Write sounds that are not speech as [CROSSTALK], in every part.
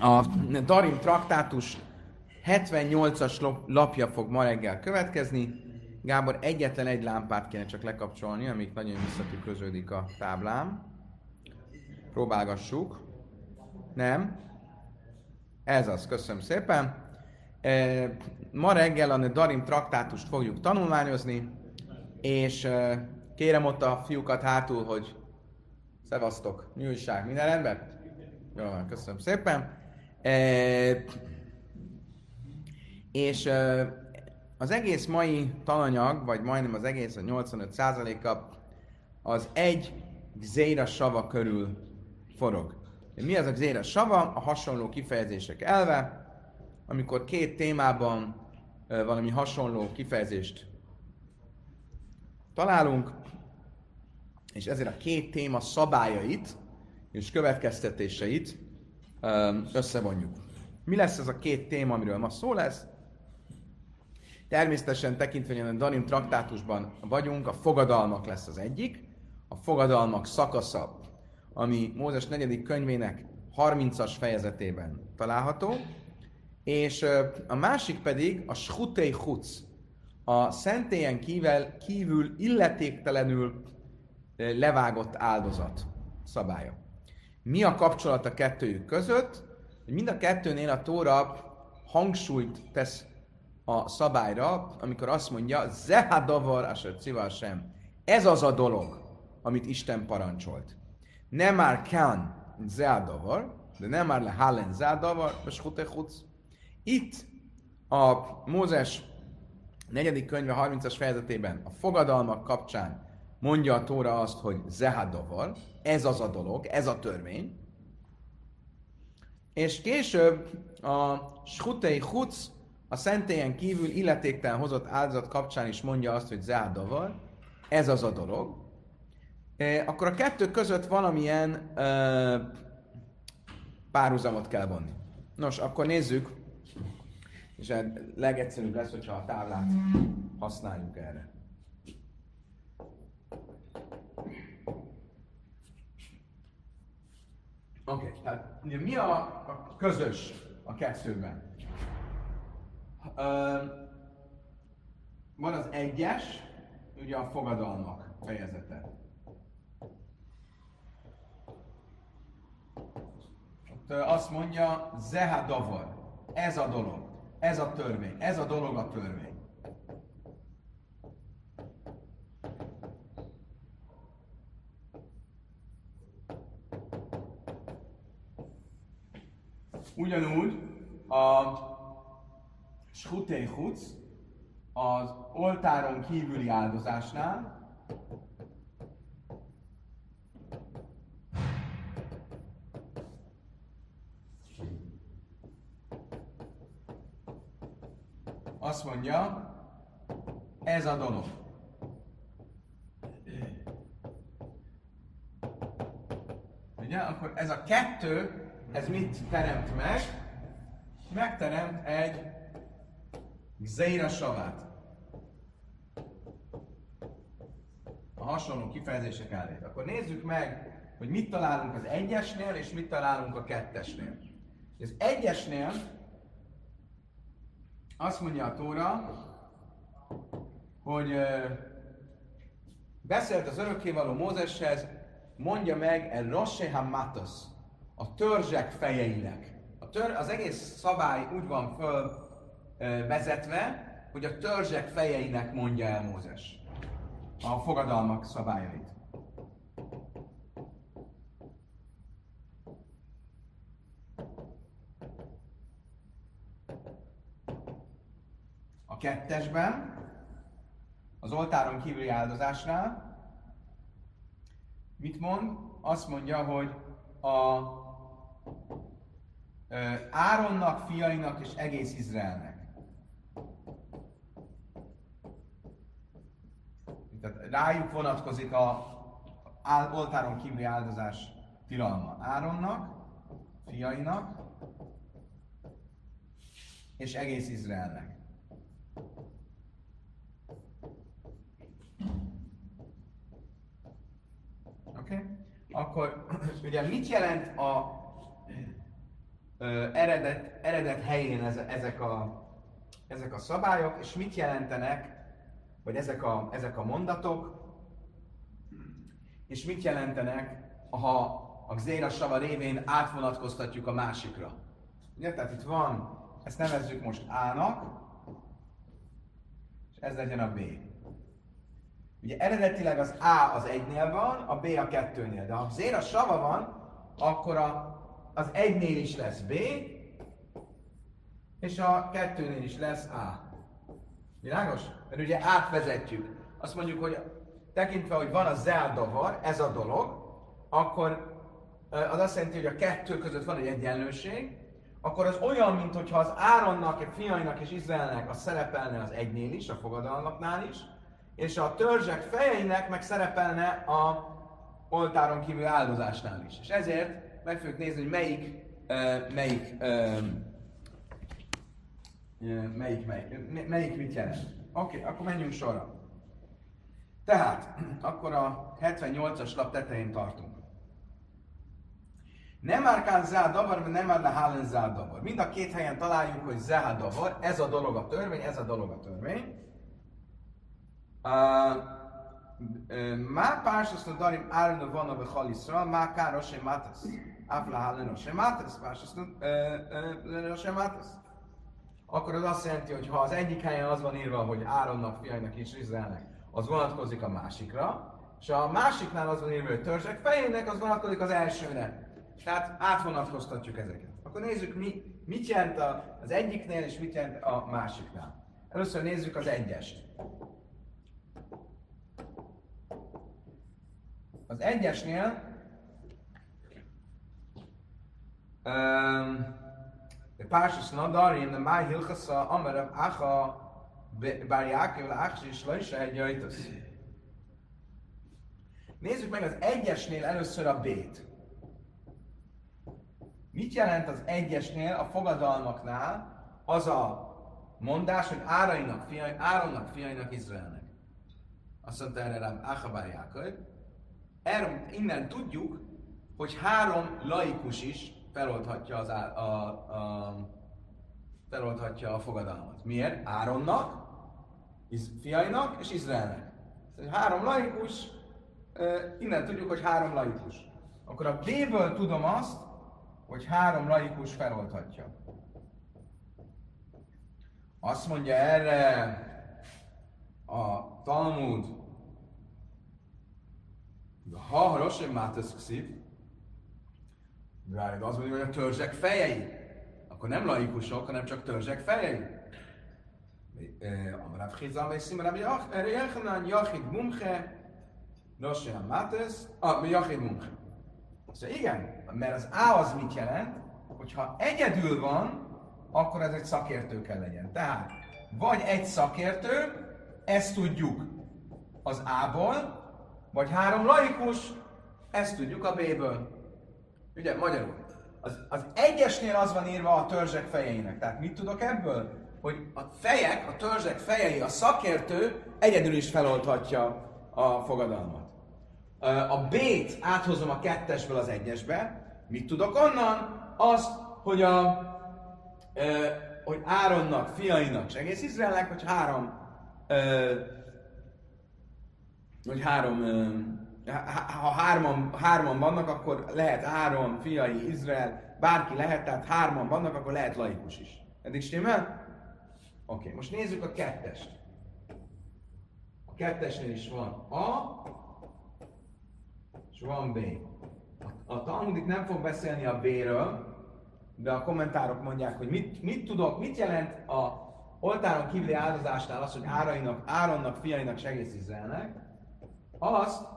A Darim traktátus 78-as lapja fog ma reggel következni. Gábor, egyetlen egy lámpát kéne csak lekapcsolni, amik nagyon visszatükröződik a táblám. Próbálgassuk. Nem. Ez az, köszönöm szépen. E, ma reggel a Darim traktátust fogjuk tanulmányozni, és e, kérem ott a fiúkat hátul, hogy szevasztok, mi újság, minden rendben? Jó, köszönöm szépen. És az egész mai tananyag, vagy majdnem az egész, a 85%-a az egy zéra sava körül forog. Mi az a zéra sava? A hasonló kifejezések elve, amikor két témában valami hasonló kifejezést találunk, és ezért a két téma szabályait és következtetéseit összevonjuk. Mi lesz ez a két téma, amiről ma szó lesz? Természetesen tekintve, hogy a Danim traktátusban vagyunk, a fogadalmak lesz az egyik, a fogadalmak szakasza, ami Mózes negyedik könyvének 30-as fejezetében található, és a másik pedig a Schutei Chutz, a szentélyen kívül, kívül illetéktelenül levágott áldozat szabálya. Mi a kapcsolat a kettőjük között? Hogy mind a kettőnél a Tóra hangsúlyt tesz a szabályra, amikor azt mondja, zehadavar civar sem. Ez az a dolog, amit Isten parancsolt. Nem már kan zehadavar, de nem már le halen zehadavar, és Itt a Mózes negyedik könyve 30-as fejezetében a fogadalmak kapcsán mondja a Tóra azt, hogy zehadavar, ez az a dolog, ez a törvény. És később a Schutei Chutz a szentélyen kívül illetéktelen hozott áldozat kapcsán is mondja azt, hogy zádavar, ez az a dolog, e, akkor a kettő között valamilyen e, párhuzamot kell vonni. Nos, akkor nézzük, és legegyszerűbb lesz, hogyha a táblát használjuk erre. Oké, okay, tehát mi a, a közös a kettőben? van az egyes, ugye a fogadalmak fejezete. Ott azt mondja, zehadavar, ez a dolog, ez a törvény, ez a dolog a törvény. Ugyanúgy a Schutei az oltáron kívüli áldozásnál, azt mondja, ez a dolog. Ugye? Akkor ez a kettő, ez mit teremt meg? Megteremt egy Zeira savát. A hasonló kifejezések állít. Akkor nézzük meg, hogy mit találunk az egyesnél, és mit találunk a kettesnél. Az egyesnél azt mondja a Tóra, hogy beszélt az örökkévaló Mózeshez, mondja meg el Rosse Hamatos, a törzsek fejeinek. A tör, az egész szabály úgy van föl vezetve, hogy a törzsek fejeinek mondja el Mózes a fogadalmak szabályait. A kettesben, az oltáron kívüli áldozásnál, mit mond? Azt mondja, hogy a Áronnak, fiainak és egész Izraelnek. Tehát rájuk vonatkozik a oltáron kívüli áldozás tilalma. Áronnak, fiainak, és egész Izraelnek. Oké? Okay? Akkor [CLEARS THROAT] ugye mit jelent a eredet, eredet helyén ezek a, ezek a szabályok, és mit jelentenek, vagy ezek a, ezek a mondatok, és mit jelentenek, ha a Gzéra Sava révén átvonatkoztatjuk a másikra. Ugye, tehát itt van, ezt nevezzük most A-nak, és ez legyen a B. Ugye eredetileg az A az egynél van, a B a kettőnél, de ha Zéra Sava van, akkor a, az egynél is lesz B, és a kettőnél is lesz A. Világos? Mert ugye átvezetjük. Azt mondjuk, hogy tekintve, hogy van a zeldavar, ez a dolog, akkor az azt jelenti, hogy a kettő között van egy egyenlőség, akkor az olyan, mintha az Áronnak, a fiainak és Izraelnek az szerepelne az egynél is, a fogadalmaknál is, és a törzsek fejeinek meg szerepelne a oltáron kívül áldozásnál is. És ezért meg fogjuk nézni, hogy melyik, uh, melyik, uh, melyik, melyik, melyik mit jelent. Oké, okay, akkor menjünk sorra. Tehát, akkor a 78-as lap tetején tartunk. Nem már kán davar, nem már lehálen davar. Mind a két helyen találjuk, hogy davar, ez a dolog a törvény, ez a dolog a törvény. Má pársasztó darim árna van a Haliszra, má kára sem mátasz. Áfla leno sem mátasz, pársasztó sem mátasz. Akkor az azt jelenti, hogy ha az egyik helyen az van írva, hogy Áronnak, fiainak és Izraelnek, az vonatkozik a másikra, és a másiknál az van írva, hogy törzsek fejének, az vonatkozik az elsőnek. Tehát átvonatkoztatjuk ezeket. Akkor nézzük, mi, mit jelent az egyiknél, és mit jelent a másiknál. Először nézzük az egyest. Az egyesnél um, Pársus Nadarim, de Máj Hilchasza, Amarav Acha, Bár Jákév, Ácsi, Slajsa, egy jajtasz. Nézzük meg az egyesnél először a B-t. Mit jelent az egyesnél, a fogadalmaknál az a mondás, hogy Árainak, fiai, Áronnak, fiainak, Izraelnek? Azt mondta erre rám Achabár Jákob. Erről innen tudjuk, hogy három laikus is feloldhatja, az á, a, a, feloldhatja a fogadalmat. Miért? Áronnak, Iz, fiainak és Izraelnek. Szóval három laikus, innen tudjuk, hogy három laikus. Akkor a B-ből tudom azt, hogy három laikus feloldhatja. Azt mondja erre a Talmud, ha Rosim Mátasz Kszív, azt mondja, hogy a törzsek fejei, akkor nem laikusok, hanem csak törzsek fejei. Amrav Chizam és Simrav Yechanan Yachid Mumche, Rosim Mátasz, ah, Yachid Mumche. Szóval igen, mert az A az mit jelent? Hogyha egyedül van, akkor ez egy szakértő kell legyen. Tehát, vagy egy szakértő, ezt tudjuk az A-ból, vagy három laikus, ezt tudjuk a B-ből. Ugye, magyarul. Az, az egyesnél az van írva a törzsek fejeinek. Tehát mit tudok ebből? Hogy a fejek, a törzsek fejei, a szakértő egyedül is feloldhatja a fogadalmat a B-t áthozom a kettesből az egyesbe, mit tudok onnan? Azt, hogy a hogy Áronnak, fiainak, és egész Izraelnek, hogy három hogy három ha hárman, hárman vannak, akkor lehet Áron, fiai, Izrael, bárki lehet, tehát hárman vannak, akkor lehet laikus is. Eddig stimmel? Oké, okay, most nézzük a kettest. A kettesnél is van A, és van B. A, a Talmudik nem fog beszélni a B-ről, de a kommentárok mondják, hogy mit, mit tudok, mit jelent a oltáron kívüli áldozásnál az, hogy Árainak, Áronnak, fiainak, és egész Izraelnek, azt,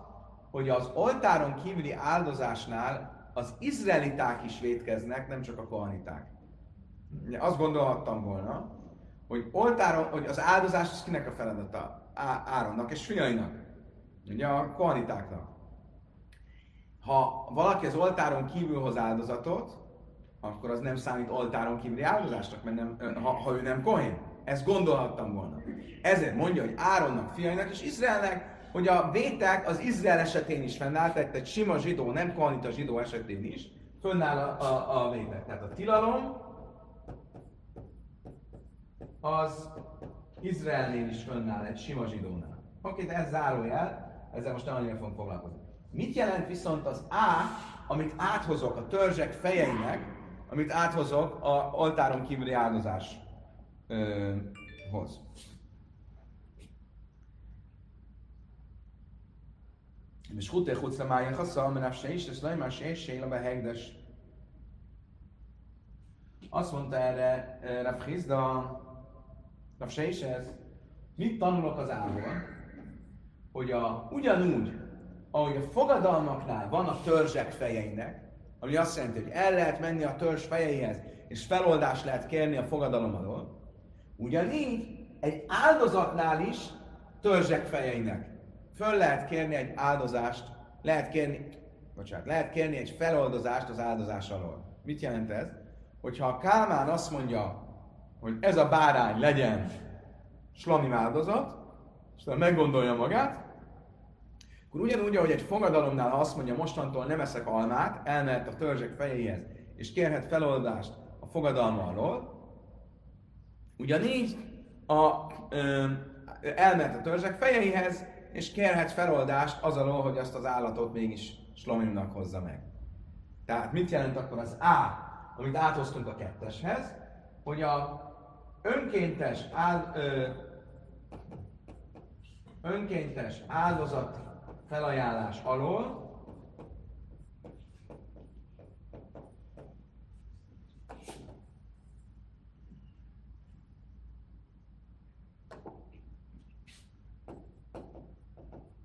hogy az oltáron kívüli áldozásnál az izraeliták is vétkeznek, nem csak a kohaniták. Azt gondolhattam volna, hogy oltáron, hogy az áldozás az kinek a feladata? Áronnak és fiainak. Ugye a kohanitáknak. Ha valaki az oltáron kívül hoz áldozatot, akkor az nem számít oltáron kívüli áldozásnak, mert nem, ha, ha ő nem kohén. Ezt gondolhattam volna. Ezért mondja, hogy Áronnak, fiainak és Izraelnek, hogy a vétek az Izrael esetén is fennállt, tehát egy sima zsidó, nem kohanita zsidó esetén is, fönnáll a, a, a véglet. Tehát a tilalom az Izraelnél is fönnáll, egy sima zsidónál. Oké, de ez zárójel, ezzel most nem annyira fogunk foglalkozni. Mit jelent viszont az A, amit áthozok a törzsek fejeinek, amit áthozok a oltáron kívüli áldozáshoz? És mája chasza, mert se is, ez lejmás se és se hegdes. Azt mondta erre Rav Chizda, Rav se is ez, mit tanulok az álból? Hogy a, ugyanúgy, ahogy a fogadalmaknál van a törzsek fejeinek, ami azt jelenti, hogy el lehet menni a törzs fejeihez, és feloldást lehet kérni a fogadalom alól, ugyanígy egy áldozatnál is törzsek fejeinek föl lehet kérni egy áldozást, lehet kérni, bocsánat, lehet kérni egy feloldozást az áldozás alól. Mit jelent ez? Hogyha a Kálmán azt mondja, hogy ez a bárány legyen slami áldozat, és meggondolja magát, akkor ugyanúgy, ahogy egy fogadalomnál azt mondja, mostantól nem eszek almát, elmehet a törzsek fejéhez, és kérhet feloldást a fogadalma alól, ugyanígy a, ö, elmehet a törzsek fejeihez, és kérhet feloldást az alól, hogy azt az állatot mégis slomimnak hozza meg. Tehát mit jelent akkor az A, amit áthoztunk a ketteshez, hogy a önkéntes, áld, ö, önkéntes áldozat felajánlás alól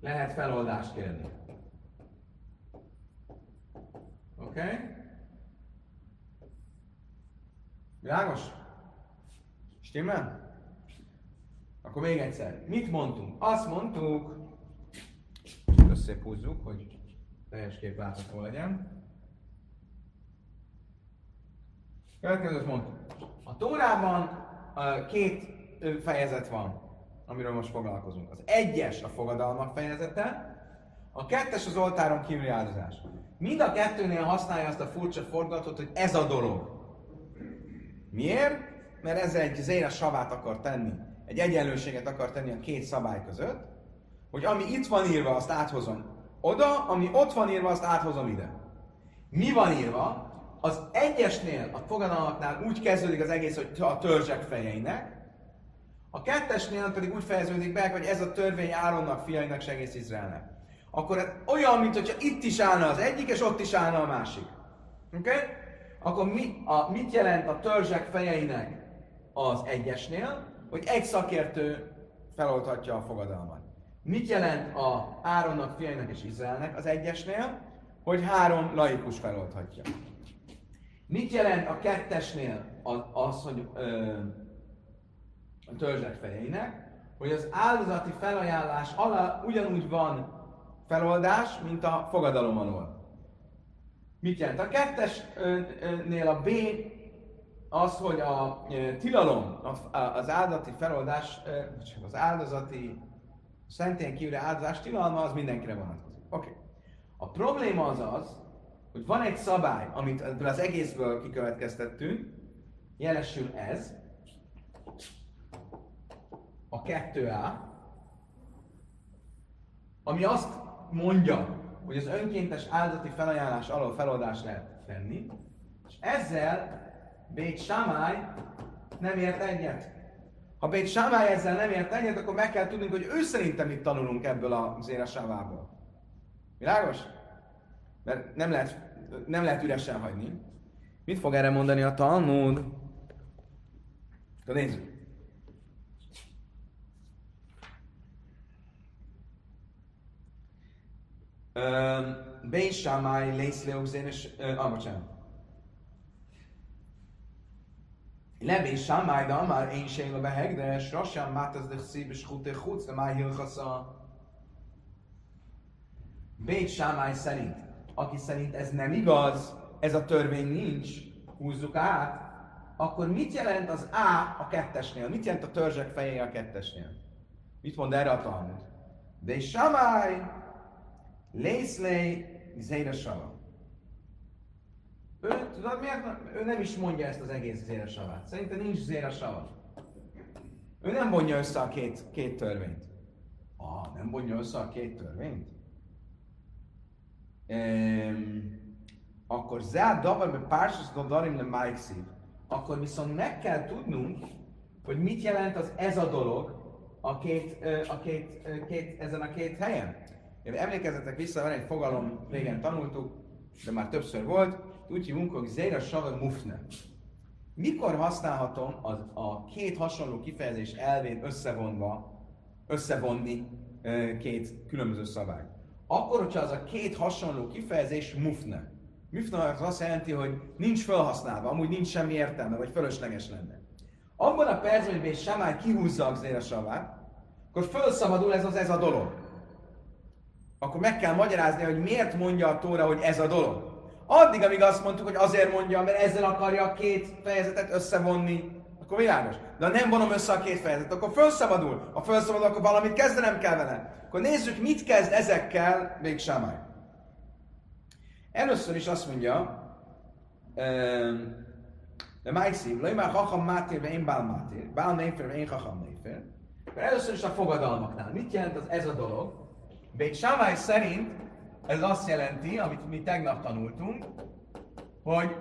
lehet feloldást kérni. Oké? Okay? Világos? Stimmel? Akkor még egyszer. Mit mondtunk? Azt mondtuk, összép húzzuk, hogy teljes kép látható legyen. Következőt mondtuk. A Tórában két fejezet van amiről most foglalkozunk. Az egyes a fogadalmak fejezete, a kettes az oltáron kívüli áldozás. Mind a kettőnél használja azt a furcsa fordulatot, hogy ez a dolog. Miért? Mert ez egy zéra savát akar tenni, egy egyenlőséget akar tenni a két szabály között, hogy ami itt van írva, azt áthozom oda, ami ott van írva, azt áthozom ide. Mi van írva? Az egyesnél, a fogadalmaknál úgy kezdődik az egész, hogy a törzsek fejeinek, a kettesnél pedig úgy fejeződik be, hogy ez a törvény Áronnak, fiainak és Izraelnek. Akkor ez olyan, mint hogyha itt is állna az egyik, és ott is állna a másik. Oké? Okay? Akkor mi, a, mit jelent a törzsek fejeinek az egyesnél? Hogy egy szakértő feloldhatja a fogadalmat. Mit jelent a Áronnak, fiainak és Izraelnek az egyesnél? Hogy három laikus feloldhatja. Mit jelent a kettesnél az, az hogy ö, a törzsek fejeinek, hogy az áldozati felajánlás alá ugyanúgy van feloldás, mint a fogadalom alól. Mit jelent? A kettesnél a B az, hogy a tilalom, az áldozati feloldás, az áldozati szentén kívüli áldozás tilalma, az mindenkire vonatkozik. Oké. Okay. A probléma az az, hogy van egy szabály, amit ebből az egészből kikövetkeztettünk, jelesül ez, a 2A, ami azt mondja, hogy az önkéntes áldati felajánlás alól feloldást lehet tenni, és ezzel Bét Samály nem ért egyet. Ha Bét Samály ezzel nem ért egyet, akkor meg kell tudnunk, hogy ő szerintem mit tanulunk ebből a Sávából. Világos? Mert nem lehet, nem lehet üresen hagyni. Mit fog erre mondani a Talmud? Akkor nézzük. Bein Shammai, Lész Leogzén, és... Ah, bocsánat. Lebé Shammai, de Amár, én sem a behegdes, Rasán Mátaz de Szív, és Huté Hutz, de már Hilchasza. Bét Sámály szerint, aki szerint ez nem igaz, ez a törvény nincs, húzzuk át, akkor mit jelent az A a kettesnél? Mit jelent a törzsek fejé a kettesnél? Mit mond erre a Talmud? De Sámály, Lészlé, Zéra Sava. Ő, tudod miért? Ő nem is mondja ezt az egész zéresavát. Szerintem nincs zéresava. Ő nem vonja össze a két, két törvényt. Ah, nem vonja össze a két törvényt? Ehm, akkor zá davar be pársos darim le májkszív. Akkor viszont meg kell tudnunk, hogy mit jelent az ez a dolog a két, a két, két, ezen a két helyen. Emlékezzetek vissza, van egy fogalom, régen tanultuk, de már többször volt, úgy hívunk, hogy Zéra Sava Mufne. Mikor használhatom az, a két hasonló kifejezés elvén összevonva, összevonni két különböző szabályt? Akkor, hogyha az a két hasonló kifejezés mufne. Mufne az azt jelenti, hogy nincs felhasználva, amúgy nincs semmi értelme, vagy fölösleges lenne. Abban a percben, hogy Samály kihúzza a Zéra Savát, akkor felszabadul ez az ez a dolog. Akkor meg kell magyarázni, hogy miért mondja a Tóra, hogy ez a dolog. Addig, amíg azt mondtuk, hogy azért mondja, mert ezzel akarja a két fejezetet összevonni, akkor világos. De ha nem vonom össze a két fejezetet, akkor felszabadul. Ha felszabadul, akkor valamit kezdenem kell vele. Akkor nézzük, mit kezd ezekkel még Sámály. Először is azt mondja, de Májszív, lej már hacham mátér, én bál mátér, bál néfer, én hacham néfer. Először is a fogadalmaknál. Mit jelent az ez a dolog? Bét Sámály szerint ez azt jelenti, amit mi tegnap tanultunk, hogy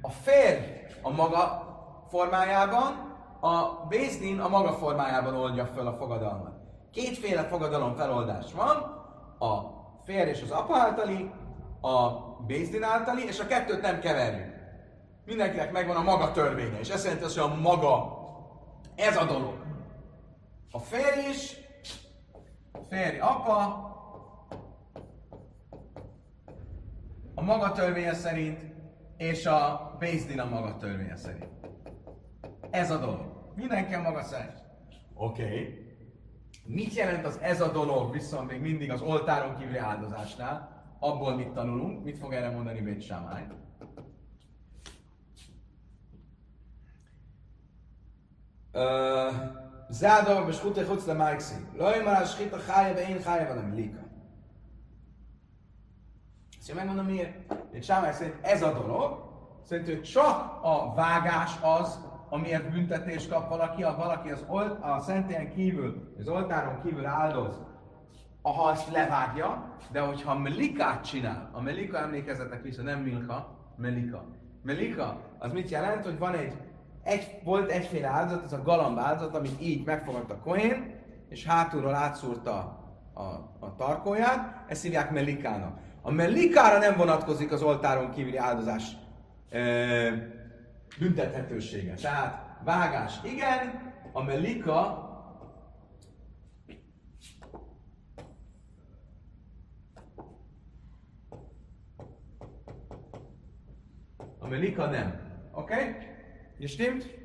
a férj a maga formájában, a Bézdin a maga formájában oldja fel a fogadalmat. Kétféle fogadalom feloldás van, a férj és az apa általi, a Bézdin általi, és a kettőt nem keverjük. Mindenkinek megvan a maga törvénye, és ez jelenti azt, hogy a maga, ez a dolog. A férj is, férj apa, a maga törvénye szerint, és a Bézdin a maga törvénye szerint. Ez a dolog. Mindenki a maga szerint. Oké. Okay. Mit jelent az ez a dolog viszont még mindig az oltáron kívüli áldozásnál? Abból mit tanulunk? Mit fog erre mondani Bét Sámály? Zádor, Hutte Chutz le Márkszi. Loj már a skita chája, be én chája velem lika. Ezt megmondom miért. Egy Sámály szerint ez a dolog, szerint, hogy csak a vágás az, amiért büntetést kap valaki, ha valaki az olt, a szentélyen kívül, az oltáron kívül áldoz, ha ezt levágja, de hogyha melikát csinál, a melika emlékezetek vissza, nem milka, melika. Melika, az mit jelent, hogy van egy, egy volt egyféle áldozat, ez a galamb áldozat, amit így megfogadta Kohén, és hátulról átszúrta a, a tarkóját, ezt hívják melikának. A melikára nem vonatkozik az oltáron kívüli áldozás e, büntethetősége. Tehát vágás igen, a melika a melika nem. Oké? Okay? És stimmt?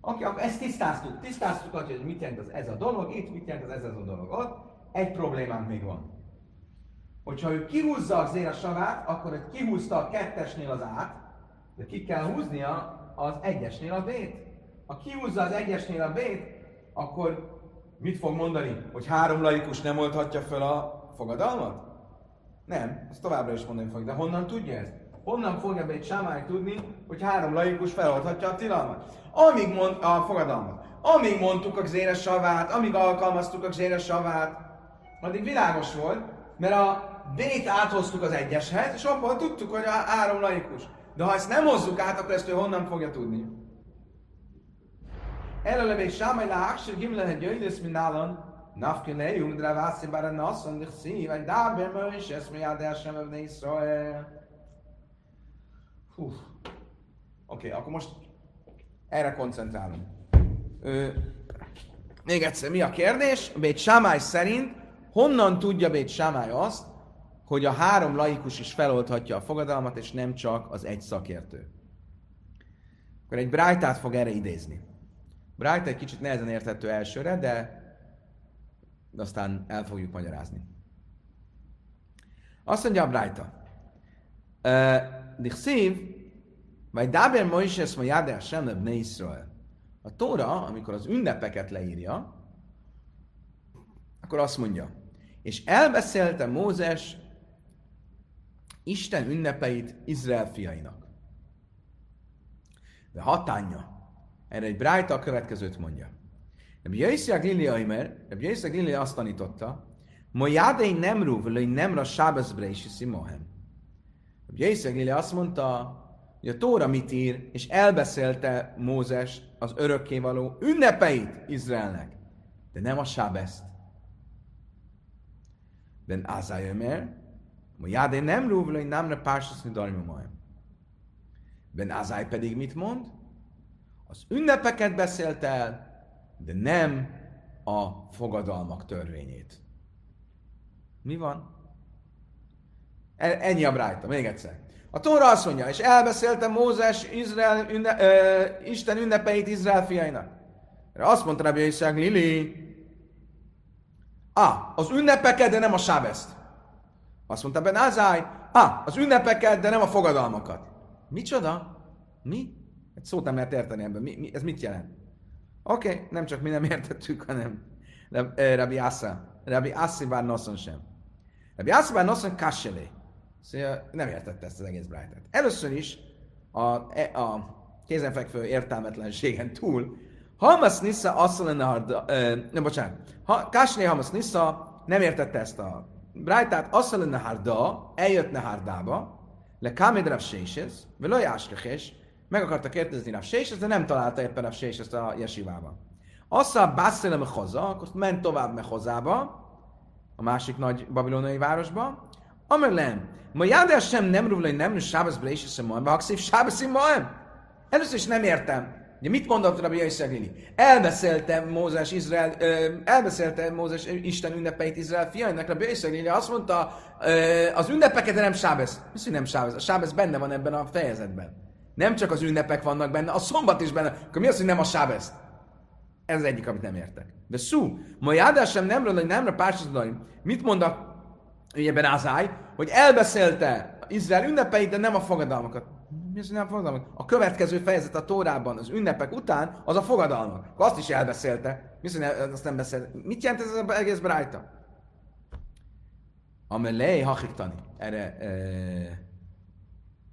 Oké, akkor ezt tisztáztuk. Tisztáztuk, hogy mit jelent az ez a dolog, itt mit jelent az ez, ez a dolog. Ott egy problémánk még van hogyha ő kihúzza az a savát, akkor hogy kihúzta a kettesnél az át, de ki kell húznia az egyesnél a B-t. Ha kihúzza az egyesnél a B-t, akkor mit fog mondani? Hogy három laikus nem oldhatja fel a fogadalmat? Nem, ezt továbbra is mondani fog. De honnan tudja ezt? Honnan fogja be egy sámály tudni, hogy három laikus feloldhatja a tilalmat? Amíg mond, a fogadalmat. Amíg mondtuk a zéres savát, amíg alkalmaztuk a zéres savát, addig világos volt, mert a D-t áthoztuk az egyeshez, és abban tudtuk, hogy a három laikus. De ha ezt nem hozzuk át, akkor ezt ő honnan fogja tudni? Elele még sámai le haksir gimle egy jöjjlősz, mint nálam, Nafke lejünk, de vászi bár a nasszon, de szív, vagy dábe mő, és ezt mi áldás sem övne Iszrael. Oké, okay, akkor most erre koncentrálunk. Ö, még egyszer, mi a kérdés? Bét Sámály szerint honnan tudja Bét Sámály azt, hogy a három laikus is feloldhatja a fogadalmat, és nem csak az egy szakértő. Akkor egy Brájtát fog erre idézni. Brájt egy kicsit nehezen érthető elsőre, de, de aztán el fogjuk magyarázni. Azt mondja a Brájta. Dichszív, vagy Dáber Moises ma Jádel sem ne Israel. A Tóra, amikor az ünnepeket leírja, akkor azt mondja, és elbeszélte Mózes Isten ünnepeit Izrael fiainak. De hatánya. Erre egy Brájta a következőt mondja. Rabbi Jöjszia Glili Aimer, Rabbi Jöjszia Glili azt tanította, Ma jádei nem rúv, nem ra sábezbre is hiszi mohem. Jöjszia Glili azt mondta, hogy a Tóra mit ír, és elbeszélte Mózes az örökkévaló ünnepeit Izraelnek, de nem a sábeszt. Ben Azájömer, Ma jádei nem rúv, nem ra pársasz, mohem. Ben Azáj pedig mit mond? Az ünnepeket beszélt el, de nem a fogadalmak törvényét. Mi van? E, ennyi a brájta, még egyszer. A Tóra azt mondja, és elbeszélte Mózes Izrael ünne, ö, Isten ünnepeit Izrael fiainak. Azt mondta Rabbi Iszák Lili, ah, az ünnepeket, de nem a sábeszt. Azt mondta Ben Azáj, ah, az ünnepeket, de nem a fogadalmakat. Micsoda? Mi? Egy szót nem lehet érteni ebben. Mi, mi, ez mit jelent? Oké, okay, nem csak mi nem értettük, hanem Rabbi Assa. Rabbi Assi bár noszon sem. Rabbi Assi bár noszon kasselé. Szóval nem értette ezt az egész brájtát. Először is a, e, a kézenfekvő értelmetlenségen túl, Hamas Nissa asszal lenne harda, nem, bocsánat, ha, Kásné Hamas Nissa nem értette ezt a brájtát, asszal lenne harda, eljött Nehárdába, le Káméd Rav Séshez, vele Jáskekes, meg akarta kérdezni Rav Séshez, de nem találta éppen Rav Séshez a jesivában. Asszal Bászélem hoza, akkor ment tovább Mehozába, a másik nagy babilonai városba, Amelem, ma jádás sem nem rúvlai nem sábasz blési szemoem, hakszív sábasz. Először is nem értem. Ugye mit mondott Rabbi Jaiszegini? Elbeszélte Mózes Izrael, ö, elbeszélte Mózes Isten ünnepeit Izrael fiainak, Rabbi Jaiszegini azt mondta, ö, az ünnepeket, nem sábesz. Mi nem sábesz? A sábesz benne van ebben a fejezetben. Nem csak az ünnepek vannak benne, a szombat is benne. Akkor mi az, hogy nem a sábesz? Ez az egyik, amit nem értek. De szú, ma jádás sem nem hogy nem pársazodaim. Mit mond ugye Ben Azály, hogy elbeszélte Izrael ünnepeit, de nem a fogadalmakat. Mi az, nem a fogadalmak? A következő fejezet a Tórában, az ünnepek után, az a fogadalmak. Azt is elbeszélte. Mi az, hogy azt nem beszélt? Mit jelent ez az egész brájta? Amelé hachiktani. Erre e,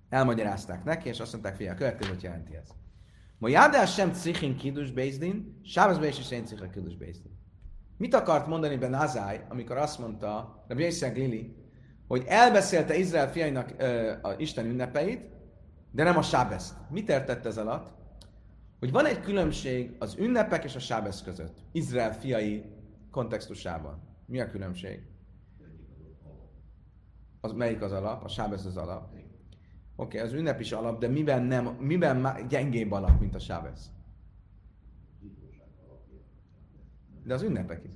elmagyarázták neki, és azt mondták, figyelj, a következőt jelenti ez. Ma jádás sem cichin kidus bézdin, sábaz is is én kidus bézdin. Mit akart mondani Ben Azály, amikor azt mondta, de Jézseg Lili, hogy elbeszélte Izrael fiainak ö, a Isten ünnepeit, de nem a sábeszt. Mit értett ez alatt? Hogy van egy különbség az ünnepek és a sábesz között, Izrael fiai kontextusában. Mi a különbség? Az, melyik az alap? A sábesz az alap. Oké, okay, az ünnep is alap, de miben, nem, miben gyengébb alap, mint a sábesz? De az ünnepek is.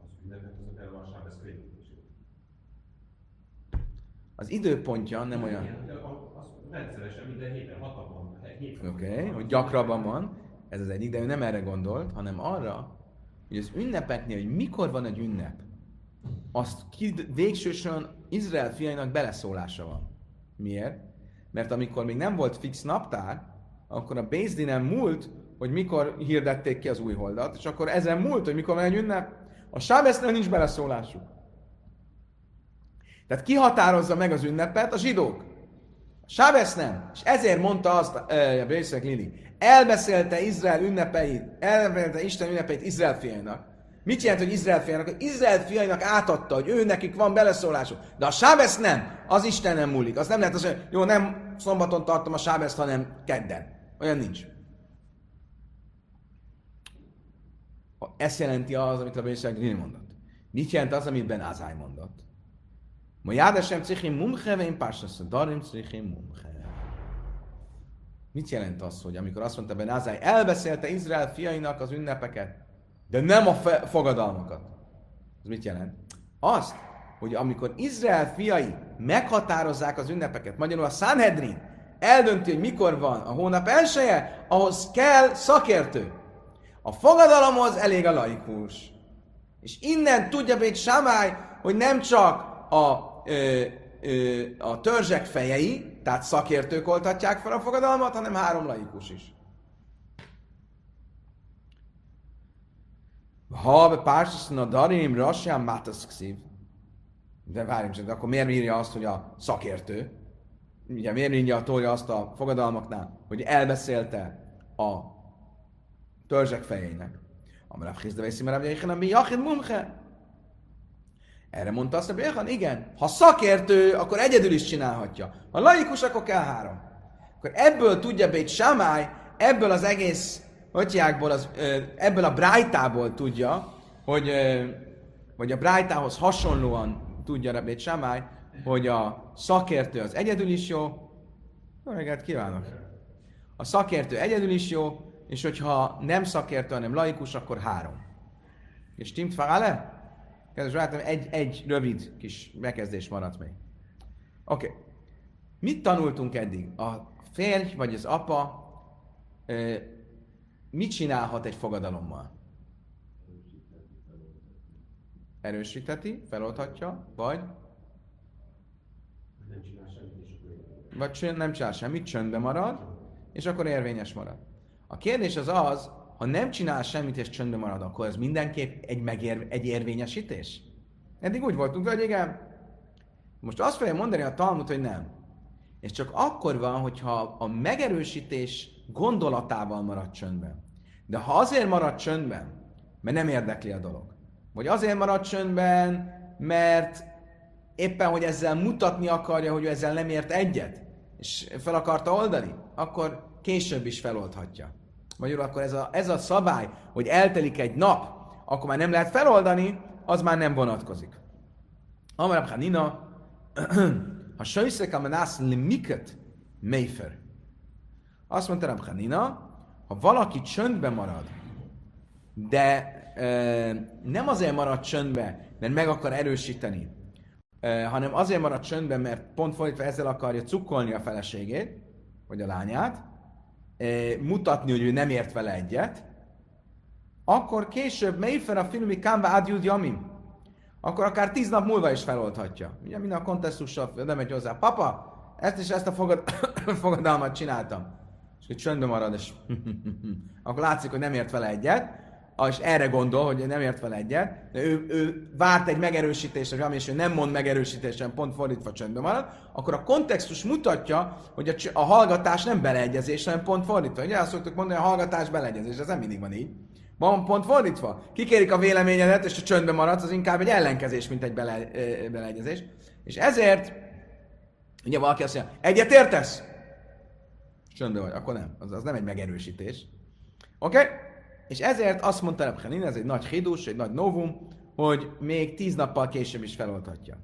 Az ünnepek azok el van Az időpontja nem olyan... Rendszeresen minden héten, hat Oké, okay, hogy gyakrabban van, ez az egyik, de ő nem erre gondolt, hanem arra, hogy az ünnepeknél, hogy mikor van egy ünnep, azt ki, végsősorban Izrael fiainak beleszólása van. Miért? Mert amikor még nem volt fix naptár, akkor a Bézdinen múlt, hogy mikor hirdették ki az új holdat, és akkor ezen múlt, hogy mikor van ünnep. A Sábesznél nincs beleszólásuk. Tehát ki határozza meg az ünnepet? A zsidók. A nem. És ezért mondta azt a Bészek Lili, elbeszélte Izrael ünnepeit, elbeszélte Isten ünnepeit Izrael fiainak. Mit jelent, hogy Izrael fiainak? Izrael fiainak átadta, hogy ő nekik van beleszólásuk. De a Sábesz nem. Az Isten nem múlik. Az nem lehet az, hogy jó, nem szombaton tartom a Sábeszt, hanem kedden. Olyan nincs. Ez jelenti az, amit a Bészeg mondott. Mit jelent az, amit Ben Azály mondott? Ma jádesem cichim mumche, vén pársasz, darim cichim mumche. Mit jelent az, hogy amikor azt mondta Ben Azály, elbeszélte Izrael fiainak az ünnepeket, de nem a fogadalmakat. Ez mit jelent? Azt, hogy amikor Izrael fiai meghatározzák az ünnepeket, magyarul a Sanhedrin eldönti, hogy mikor van a hónap elsője, ahhoz kell szakértő. A fogadalomhoz elég a laikus. És innen tudja Bét Samály, hogy nem csak a, ö, ö, a törzsek fejei, tehát szakértők oltatják fel a fogadalmat, hanem három laikus is. Ha a darim rasján mátasz kszív. De várjunk, de akkor miért írja azt, hogy a szakértő? Ugye miért írja a tolja azt a fogadalmaknál, hogy elbeszélte a törzsek fejének? Amarav Chizda veszi, mert mi Jachid Mumche. Erre mondta azt a Béhan, igen, ha szakértő, akkor egyedül is csinálhatja. Ha laikus, akkor kell három. Akkor ebből tudja Bét Samály, ebből az egész atyákból, az, ebből a brájtából tudja, hogy, vagy a brájtához hasonlóan tudja Bét Samály, hogy a szakértő az egyedül is jó. Jó reggelt kívánok! A szakértő egyedül is jó, és hogyha nem szakértő, hanem laikus, akkor három. És Tim le? Kedves barátom, egy, egy rövid kis bekezdés maradt még. Oké. Okay. Mit tanultunk eddig? A férj vagy az apa mit csinálhat egy fogadalommal? Erősíteti, feloldhatja, vagy? Nem csinál semmit, Vagy nem csinál semmit, csöndbe marad, és akkor érvényes marad. A kérdés az az, ha nem csinál semmit és csöndbe marad, akkor ez mindenképp egy, megér, egy érvényesítés? Eddig úgy voltunk, hogy igen. Most azt fogja mondani a Talmud, hogy nem. És csak akkor van, hogyha a megerősítés gondolatával marad csöndben. De ha azért marad csöndben, mert nem érdekli a dolog, vagy azért marad csöndben, mert éppen, hogy ezzel mutatni akarja, hogy ő ezzel nem ért egyet, és fel akarta oldani, akkor később is feloldhatja. Magyarul akkor ez a, ez a szabály, hogy eltelik egy nap, akkor már nem lehet feloldani, az már nem vonatkozik. Amarab Hanina, [CLEARS THROAT] ha sajszek a menász limiket méfer. Azt mondta Rab Hanina, ha valaki csöndbe marad, de e, nem azért marad csöndbe, mert meg akar erősíteni, e, hanem azért marad csöndbe, mert pont fordítva ezzel akarja cukkolni a feleségét, vagy a lányát, mutatni, hogy ő nem ért vele egyet, akkor később Meifer a filmi Kánva Adjud Jamim, akkor akár tíz nap múlva is feloldhatja. Ugye minden a kontextussal nem megy hozzá. Papa, ezt és ezt a fogad, [COUGHS] fogadalmat csináltam. És hogy csöndbe marad, és [LAUGHS] akkor látszik, hogy nem ért vele egyet és erre gondol, hogy nem ért fel egyet, de ő, ő várt egy megerősítésre, ami és ő nem mond megerősítésre, pont fordítva csöndben marad, akkor a kontextus mutatja, hogy a, a hallgatás nem beleegyezés, hanem pont fordítva. Ugye azt szoktuk mondani, hogy a hallgatás beleegyezés, ez nem mindig van így. Van pont fordítva. Kikérik a véleményedet, és a csöndben maradsz, az inkább egy ellenkezés, mint egy bele, beleegyezés. És ezért, ugye valaki azt mondja, egyet értesz? Csöndben vagy, akkor nem. Az, az nem egy megerősítés. Oké? Okay? És ezért azt mondta Rebchenin, ez egy nagy hidus, egy nagy novum, hogy még tíz nappal később is feloldhatja.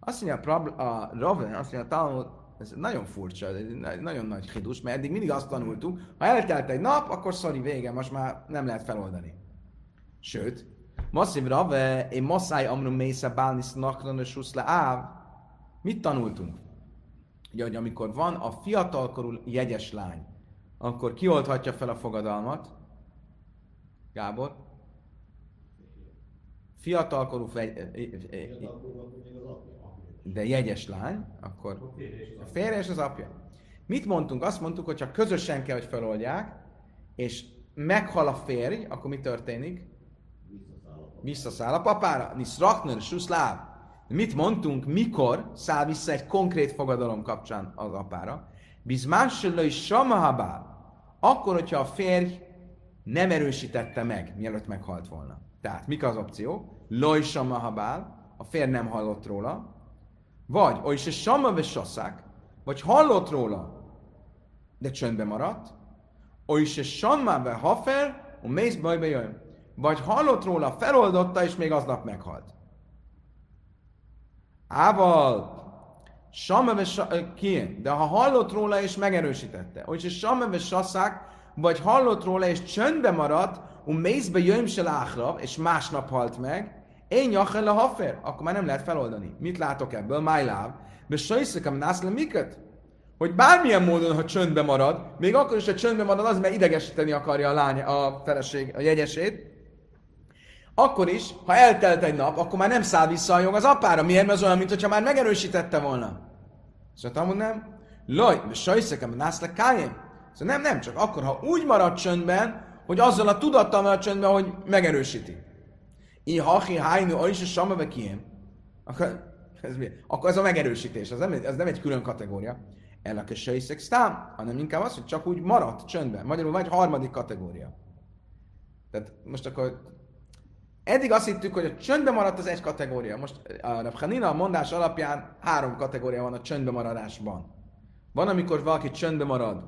Azt mondja a, a Raven, azt mondja a Talmud, ez nagyon furcsa, ez egy nagyon nagy hidus, mert eddig mindig azt tanultuk, ha eltelt egy nap, akkor szori, vége, most már nem lehet feloldani. Sőt, Masszív Rave, én Masszáj Amrum Mésze Bálnisz Nakronos le Áv, mit tanultunk? Ugye, hogy amikor van a fiatalkorú jegyes lány, akkor kioldhatja fel a fogadalmat, Gábor? Fiatalkorú fegy... De jegyes lány, akkor a férje és az apja. Mit mondtunk? Azt mondtuk, hogy csak közösen kell, hogy feloldják, és meghal a férj, akkor mi történik? Visszaszáll a papára. Nisz rakner, suszláv. Mit mondtunk, mikor száll vissza egy konkrét fogadalom kapcsán az apára? Bizmással is samahabál. Akkor, hogyha a férj nem erősítette meg, mielőtt meghalt volna. Tehát, mik az opció? Lojsa mahabál, a férj nem hallott róla, vagy oly se samma sasszák, vagy hallott róla, de csöndbe maradt, oly se samma ve hafer, a mész bajba jön. Vagy hallott róla, feloldotta, és még aznap meghalt. Ával, samma ve de ha hallott róla, és megerősítette, oly se samma ve vagy hallott róla, és csöndbe maradt, um mészbe jöjjön se láhra, és másnap halt meg, én jachel a hafer, akkor már nem lehet feloldani. Mit látok ebből? Májláv. De sajszak, am nászle miket? Hogy bármilyen módon, ha csöndbe marad, még akkor is, ha csöndbe marad, az, mert idegesíteni akarja a lány, a feleség, a jegyesét, akkor is, ha eltelt egy nap, akkor már nem száll vissza a jog az apára. Miért? Mert az olyan, mintha már megerősítette volna. Szóval hogy nem. Loj, sajszak, am nászle kájem. Szóval nem, nem, csak akkor, ha úgy marad csöndben, hogy azzal a tudattal marad csöndben, hogy megerősíti. I hachi hájnu a is a kiem. Akkor Ez mi? Akkor ez a megerősítés, az nem, ez nem egy külön kategória. El a köseiszek sztám, hanem inkább az, hogy csak úgy maradt csöndben. Magyarul vagy harmadik kategória. Tehát most akkor eddig azt hittük, hogy a csöndben maradt az egy kategória. Most a Rabhanina a mondás alapján három kategória van a csöndben maradásban. Van, amikor valaki csöndben marad,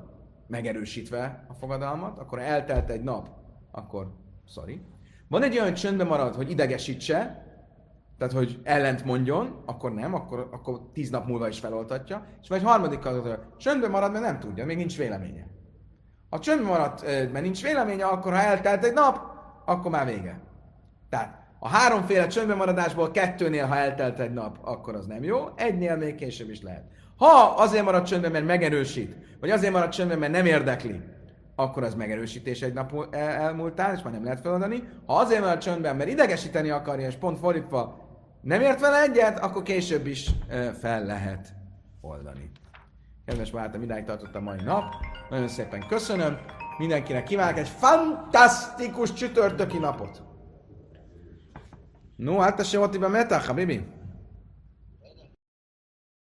megerősítve a fogadalmat, akkor eltelt egy nap, akkor sorry. Van egy olyan csöndben marad, hogy idegesítse, tehát hogy ellent mondjon, akkor nem, akkor, akkor tíz nap múlva is feloltatja. És vagy harmadik kategória, csöndben marad, mert nem tudja, még nincs véleménye. Ha csöndben maradt, mert nincs véleménye, akkor ha eltelt egy nap, akkor már vége. Tehát a háromféle csöndben maradásból kettőnél, ha eltelt egy nap, akkor az nem jó, egynél még később is lehet. Ha azért marad csöndben, mert megerősít, vagy azért marad csöndben, mert nem érdekli, akkor az megerősítés egy nap elmúltán, és már nem lehet feladani. Ha azért marad csöndben, mert idegesíteni akarja, és pont fordítva nem ért vele egyet, akkor később is fel lehet oldani. Kedves barátom, idáig tartott a mai nap. Nagyon szépen köszönöm. Mindenkinek kívánok egy fantasztikus csütörtöki napot. No, hát se volt, Meta, Habibi.